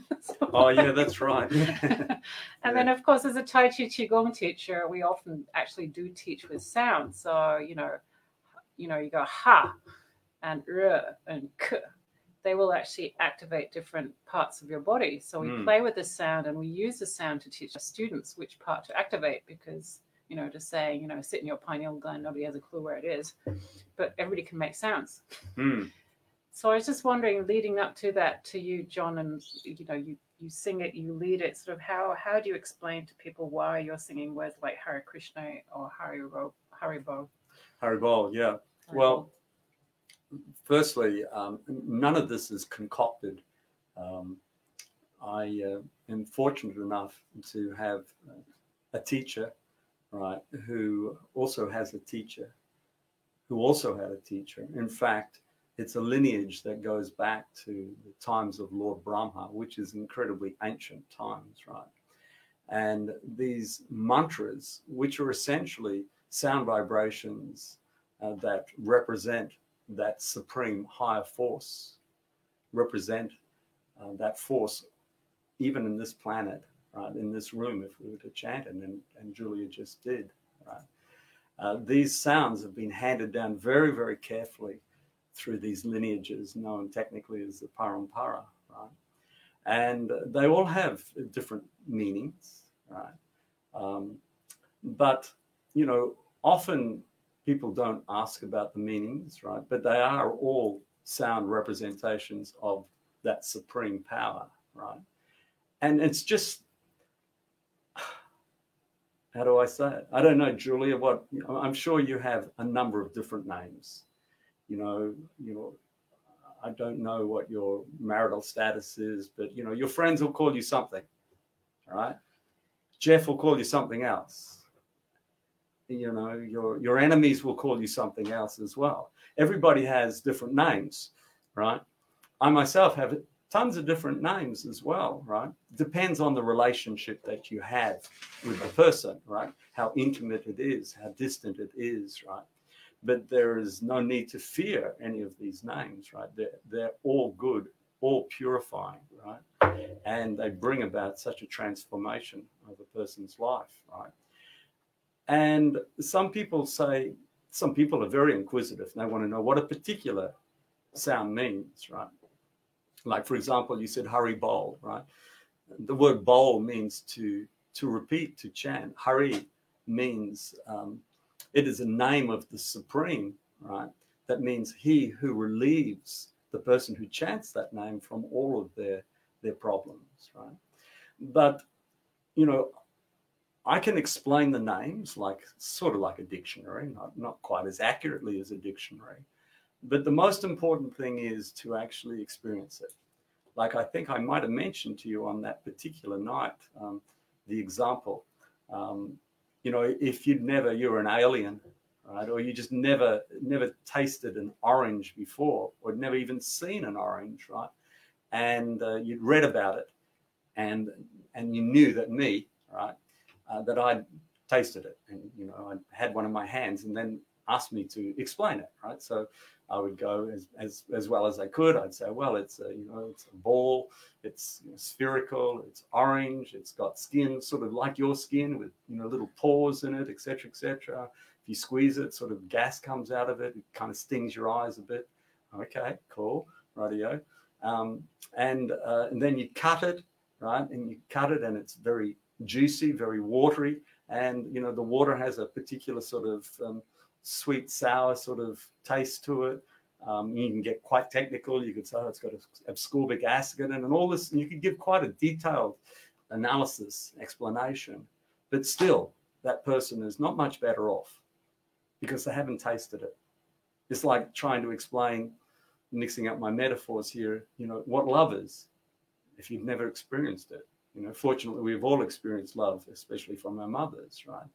Oh, yeah, that's right. and then, of course, as a Tai Chi Qigong teacher, we often actually do teach with sound. So, you know, you know, you go ha and r and k. They will actually activate different parts of your body. So we Mm. play with the sound and we use the sound to teach our students which part to activate because, you know, just saying, you know, sit in your pineal gland, nobody has a clue where it is. But everybody can make sounds. Hmm. So I was just wondering, leading up to that, to you, John, and you know, you you sing it, you lead it. Sort of how how do you explain to people why you're singing words like Hare Krishna or Hari Haribo, Haribo? Yeah. Well, firstly, um, none of this is concocted. Um, I uh, am fortunate enough to have a teacher, right, who also has a teacher, who also had a teacher. In fact, it's a lineage that goes back to the times of Lord Brahma, which is incredibly ancient times, right? And these mantras, which are essentially sound vibrations uh, that represent that supreme higher force, represent uh, that force even in this planet, right? In this room, if we were to chant and, and Julia just did, right? Uh, these sounds have been handed down very, very carefully through these lineages known technically as the parampara, right? And they all have different meanings, right? Um, but, you know, often people don't ask about the meanings, right? But they are all sound representations of that supreme power, right? And it's just, how do I say it? I don't know, Julia. What I'm sure you have a number of different names. You know, you know, I don't know what your marital status is, but you know, your friends will call you something, right? Jeff will call you something else you know your your enemies will call you something else as well. Everybody has different names right? I myself have tons of different names as well right? Depends on the relationship that you have with the person right? How intimate it is how distant it is right? But there is no need to fear any of these names right? They're, they're all good all purifying right? And they bring about such a transformation of a person's life right and some people say, some people are very inquisitive and they want to know what a particular sound means, right? Like, for example, you said Hari Bol, right? The word bol means to to repeat, to chant. Hari means um, it is a name of the supreme, right? That means he who relieves the person who chants that name from all of their their problems, right? But you know, I can explain the names like sort of like a dictionary, not, not quite as accurately as a dictionary. But the most important thing is to actually experience it. Like I think I might have mentioned to you on that particular night, um, the example. Um, you know, if you'd never, you're an alien, right? Or you just never, never tasted an orange before, or never even seen an orange, right? And uh, you'd read about it, and and you knew that me, right, uh, that I'd tasted it, and you know, I had one in my hands, and then asked me to explain it, right? So I would go as, as, as well as I could. I'd say, well, it's a, you know, it's a ball, it's you know, spherical, it's orange, it's got skin sort of like your skin with, you know, little pores in it, etc., etc. If you squeeze it, sort of gas comes out of it. It kind of stings your eyes a bit. Okay, cool, radio. Um, and, uh, and then you cut it, right? And you cut it and it's very juicy, very watery. And, you know, the water has a particular sort of, um, sweet sour sort of taste to it. Um, you can get quite technical. You could say oh, it's got ascorbic acid in it and all this. And you could give quite a detailed analysis, explanation. But still, that person is not much better off because they haven't tasted it. It's like trying to explain, mixing up my metaphors here, you know, what love is if you've never experienced it. You know, fortunately, we've all experienced love, especially from our mothers, right?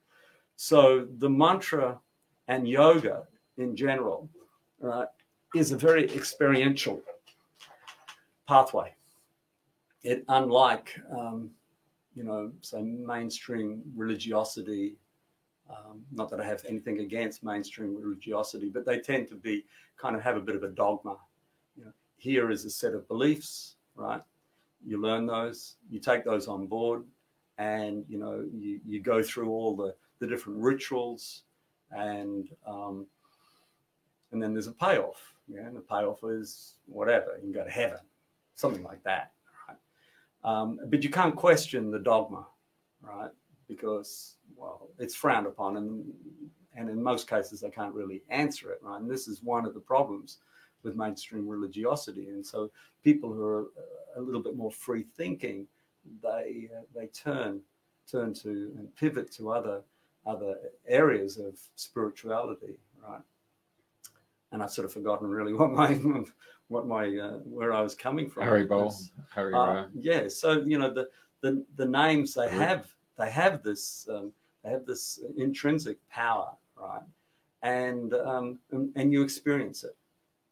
So the mantra and yoga in general uh, is a very experiential pathway. It, unlike, um, you know, say mainstream religiosity, um, not that I have anything against mainstream religiosity, but they tend to be kind of have a bit of a dogma. You know, here is a set of beliefs, right? You learn those, you take those on board, and you know, you, you go through all the, the different rituals, and um, and then there's a payoff. Yeah, and the payoff is whatever you can go to heaven, something like that. Right? Um, but you can't question the dogma, right? Because well, it's frowned upon, and and in most cases they can't really answer it, right? And this is one of the problems with mainstream religiosity. And so people who are a little bit more free thinking, they uh, they turn turn to and pivot to other other areas of spirituality, right? And I've sort of forgotten really what my what my uh, where I was coming from. Hari Bol, Harry. Uh, yeah, so you know the the the names they have they have this um, they have this intrinsic power, right? And, um, and and you experience it.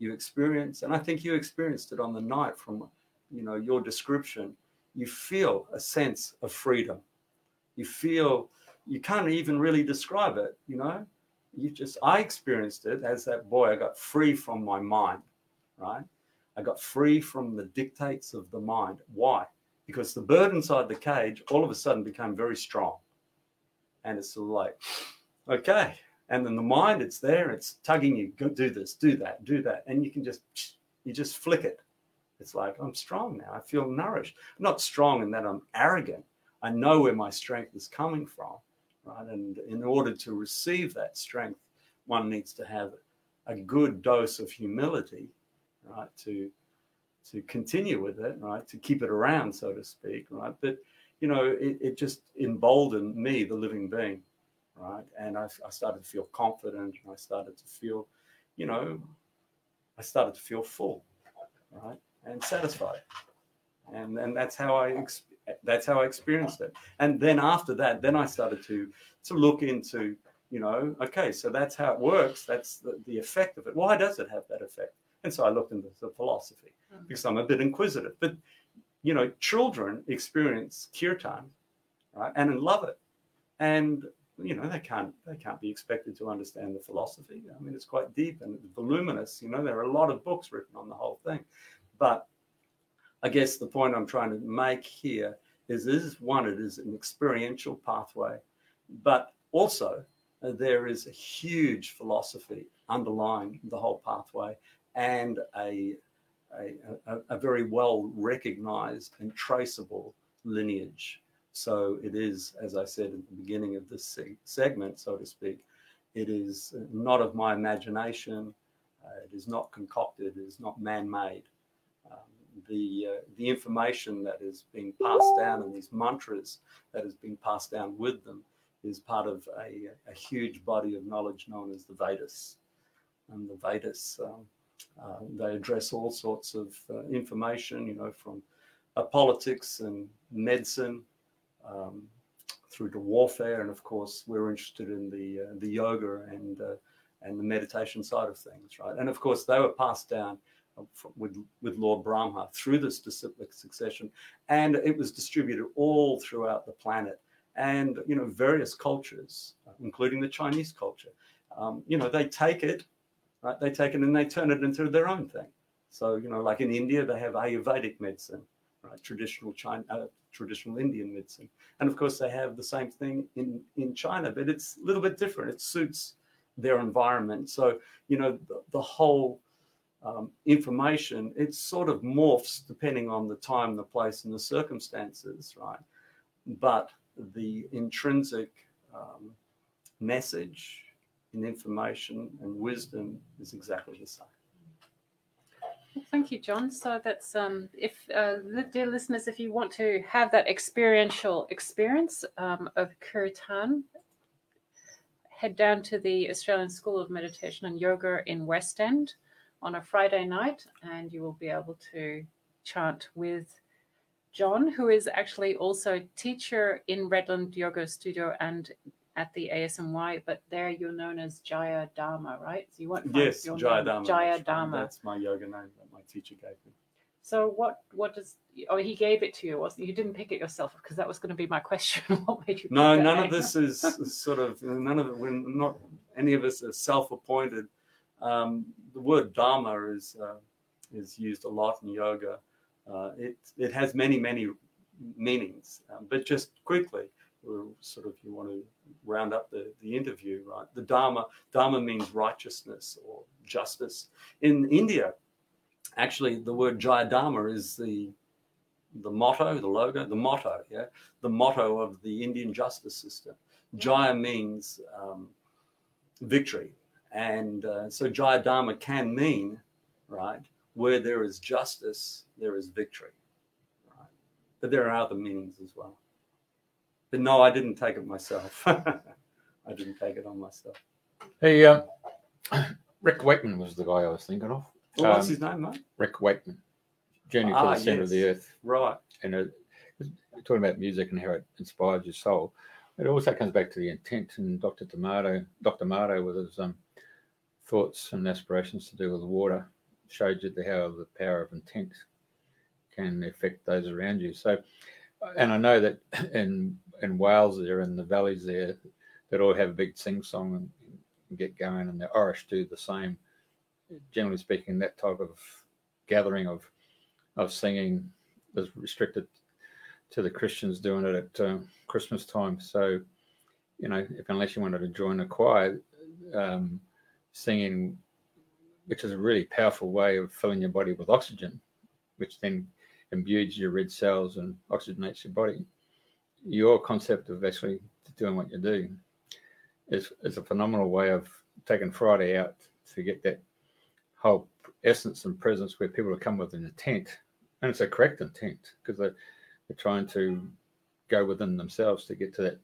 You experience, and I think you experienced it on the night from you know your description. You feel a sense of freedom. You feel you can't even really describe it, you know. You just I experienced it as that boy. I got free from my mind, right? I got free from the dictates of the mind. Why? Because the bird inside the cage all of a sudden became very strong. And it's like, okay. And then the mind, it's there, it's tugging you, go do this, do that, do that. And you can just you just flick it. It's like, I'm strong now. I feel nourished. I'm not strong in that I'm arrogant. I know where my strength is coming from right? And in order to receive that strength, one needs to have a good dose of humility, right? To to continue with it, right? To keep it around, so to speak, right? But you know, it, it just emboldened me, the living being, right? And I, I started to feel confident, and I started to feel, you know, I started to feel full, right, and satisfied, and and that's how I ex- that's how I experienced it. And then after that, then I started to to look into, you know, okay, so that's how it works. That's the, the effect of it. Why does it have that effect? And so I looked into the philosophy mm-hmm. because I'm a bit inquisitive. But you know, children experience kirtan, right, and love it, and you know they can't they can't be expected to understand the philosophy. I mean, it's quite deep and voluminous. You know, there are a lot of books written on the whole thing, but I guess the point I'm trying to make here is is one, it is an experiential pathway, but also uh, there is a huge philosophy underlying the whole pathway and a, a, a, a very well recognized and traceable lineage. So it is, as I said at the beginning of this segment, so to speak, it is not of my imagination. Uh, it is not concocted. It is not man-made. Um, the uh, the information that is being passed down and these mantras that is being passed down with them is part of a, a huge body of knowledge known as the Vedas. And the Vedas, um, uh, they address all sorts of uh, information, you know, from uh, politics and medicine um, through to warfare, and of course, we're interested in the uh, the yoga and uh, and the meditation side of things, right? And of course, they were passed down with with Lord Brahma through this disciplic succession, and it was distributed all throughout the planet. And you know, various cultures, including the Chinese culture, um, you know, they take it, right? They take it and they turn it into their own thing. So you know, like in India, they have Ayurvedic medicine, right? Traditional China, uh, traditional Indian medicine, and of course, they have the same thing in in China, but it's a little bit different. It suits their environment. So, you know, the, the whole um, information, it sort of morphs depending on the time, the place, and the circumstances, right? But the intrinsic um, message in information and wisdom is exactly the same. Thank you, John. So that's um, if uh, dear listeners, if you want to have that experiential experience um, of Kirtan, head down to the Australian School of Meditation and Yoga in West End on a Friday night, and you will be able to chant with John, who is actually also teacher in Redland Yoga Studio and at the ASMY, but there you're known as Jaya Dharma, right? So you want Yes, Jaya Dharma. Jaya that's my- Dharma. That's my yoga name my teacher gave me. So what what does oh he gave it to you? wasn't you didn't pick it yourself because that was going to be my question. what made you? pick No, that none of this is is sort of none of it. We're not any of us are self-appointed. Um, the word dharma is uh, is used a lot in yoga. Uh, it it has many many meanings, um, but just quickly, we're sort of you want to round up the the interview, right? The dharma dharma means righteousness or justice. In India, actually, the word jaya dharma is the the motto, the logo, the motto, yeah, the motto of the Indian justice system. Jaya means um, victory. And uh, so Jaya Dharma can mean, right, where there is justice, there is victory. Right? But there are other meanings as well. But no, I didn't take it myself. I didn't take it on myself. Hey, um, Rick Wakeman was the guy I was thinking of. Well, what's Um, his name, mate? Rick Wakeman, Journey to Ah, the Center of the. Earth. Right. and it, we're talking about music and how it inspires your soul. It also comes back to the intent. And Dr. Tomato, Dr. Mato, with his um, thoughts and aspirations to do with water, showed you the, how the power of intent can affect those around you. So, and I know that in in Wales there, in the valleys there, that all have a big sing song and, and get going, and the Irish do the same. Generally speaking, that type of gathering of of singing is restricted to the Christians doing it at uh, Christmas time. So, you know, if unless you wanted to join a choir, um, singing, which is a really powerful way of filling your body with oxygen, which then imbues your red cells and oxygenates your body. Your concept of actually doing what you do is, is a phenomenal way of taking Friday out to get that whole essence and presence where people have come with an intent and it's a correct intent because they're, they're trying to go within themselves to get to that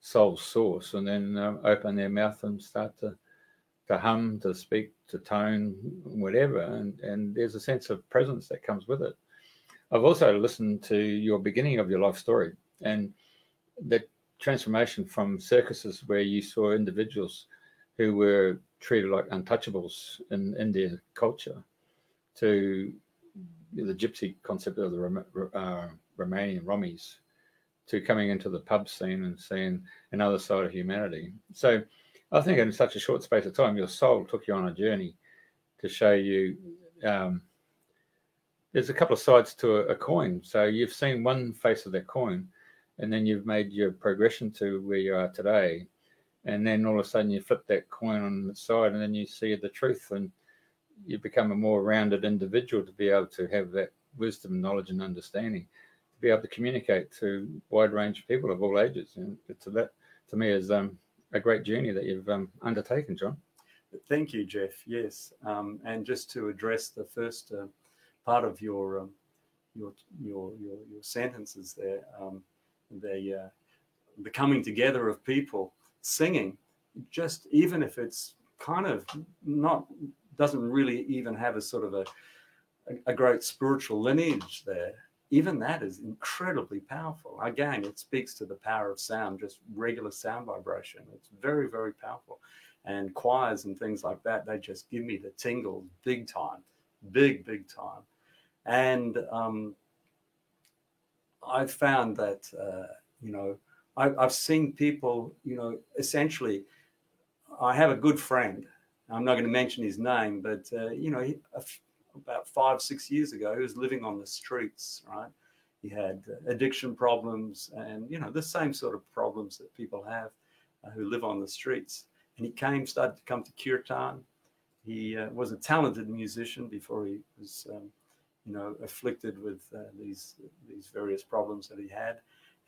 soul source and then um, open their mouth and start to to hum to speak to tone whatever and and there's a sense of presence that comes with it. I've also listened to your beginning of your life story and the transformation from circuses where you saw individuals who were treated like untouchables in indian culture to the gypsy concept of the uh, Romanian Romies to coming into the pub scene and seeing another side of humanity. So I think in such a short space of time, your soul took you on a journey to show you um, there's a couple of sides to a, a coin. So you've seen one face of that coin, and then you've made your progression to where you are today. And then all of a sudden you flip that coin on the side, and then you see the truth, and you become a more rounded individual to be able to have that wisdom, knowledge, and understanding, to be able to communicate to wide range of people of all ages. And to that, to me, is um, a great journey that you've um, undertaken, John. Thank you, Jeff. Yes. Um, and just to address the first uh, part of your um, your your your, your sentences there. Um, the uh, the coming together of people singing, just even if it's kind of not doesn't really even have a sort of a a, great spiritual lineage there. Even that is incredibly powerful. Again, it speaks to the power of sound, just regular sound vibration. It's very, very powerful. And choirs and things like that, they just give me the tingles big time, big, big time. And um, I've found that, uh, you know, I, I've seen people, you know, essentially, I have a good friend. I'm not going to mention his name, but, uh, you know, he, about five, six years ago, he was living on the streets, right? He had uh, addiction problems and, you know, the same sort of problems that people have uh, who live on the streets. And he came, started to come to Kirtan. He uh, was a talented musician before he was, um, you know, afflicted with uh, these these various problems that he had.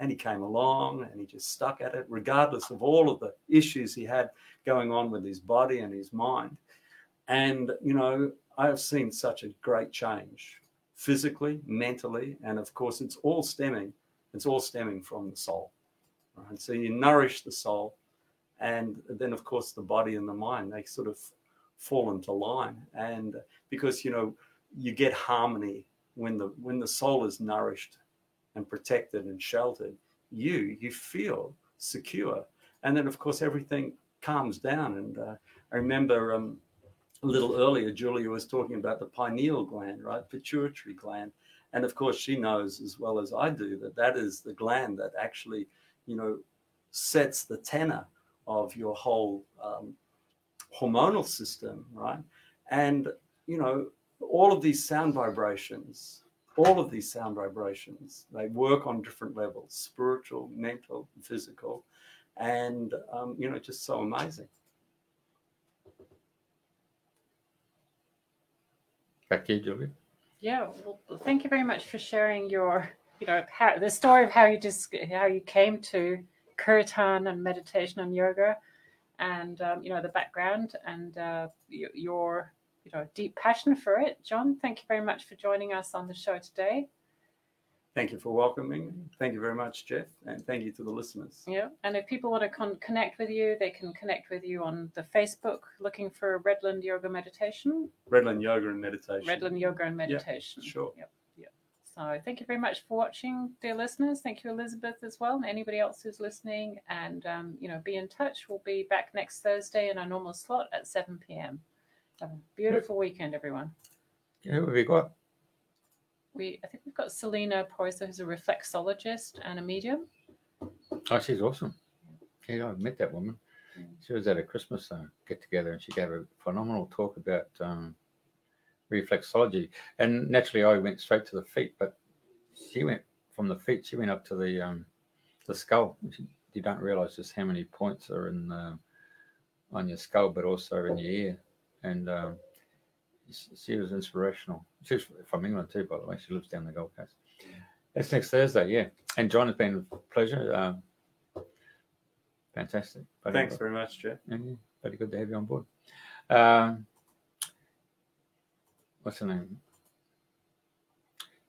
And he came along and he just stuck at it, regardless of all of the issues he had going on with his body and his mind. And, you know, I have seen such a great change physically, mentally, and of course, it's all stemming, it's all stemming from the soul. Right? So you nourish the soul, and then, of course, the body and the mind, they sort of fall into line. And because, you know, you get harmony when the when the soul is nourished and protected and sheltered, you you feel secure. And then, of course, everything calms down. And uh, I remember um, a little earlier, Julia was talking about the pineal gland, right? Pituitary gland. And of course, she knows as well as I do that that is the gland that actually, you know, sets the tenor of your whole um, hormonal system, right? And, you know, all of these sound vibrations, all of these sound vibrations, they work on different levels spiritual, mental, physical, and, um, you know, just so amazing. Back to you, Julia. Yeah, well, thank you very much for sharing your, you know, how, the story of how you just how you came to kirtan and meditation and yoga, and um, you know the background and uh, your, your you know deep passion for it. John, thank you very much for joining us on the show today. Thank you for welcoming me. Thank you very much, Jeff, and thank you to the listeners. Yeah, and if people want to con- connect with you, they can connect with you on the Facebook, looking for Redland Yoga Meditation, Redland Yoga and Meditation. Redland Yoga and Meditation. sure. Yep. Yep. So thank you very much for watching, dear listeners. Thank you, Elizabeth, as well, and anybody else who's listening. And um, you know, be in touch. We'll be back next Thursday in our normal slot at 7 p.m. Have a beautiful weekend, everyone. Yeah, who have we got? We I think we've got Selena Poyser, who's a reflexologist and a medium. Oh, she's awesome. Yeah, I've met that woman. She was at a Christmas uh, get together and she gave a phenomenal talk about um, reflexology. And naturally, I went straight to the feet, but she went from the feet, she went up to the um, the skull. You don't realize just how many points are in uh, on your skull, but also in your ear. And um, she was inspirational. She's from England too, by the way. She lives down the Gold Coast. That's next Thursday, yeah. And John, it's been a pleasure. Um, fantastic. Bloody Thanks good. very much, Jeff. Yeah, yeah. Very good to have you on board. Um, what's her name?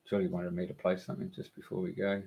Julie wanted me to play something just before we go.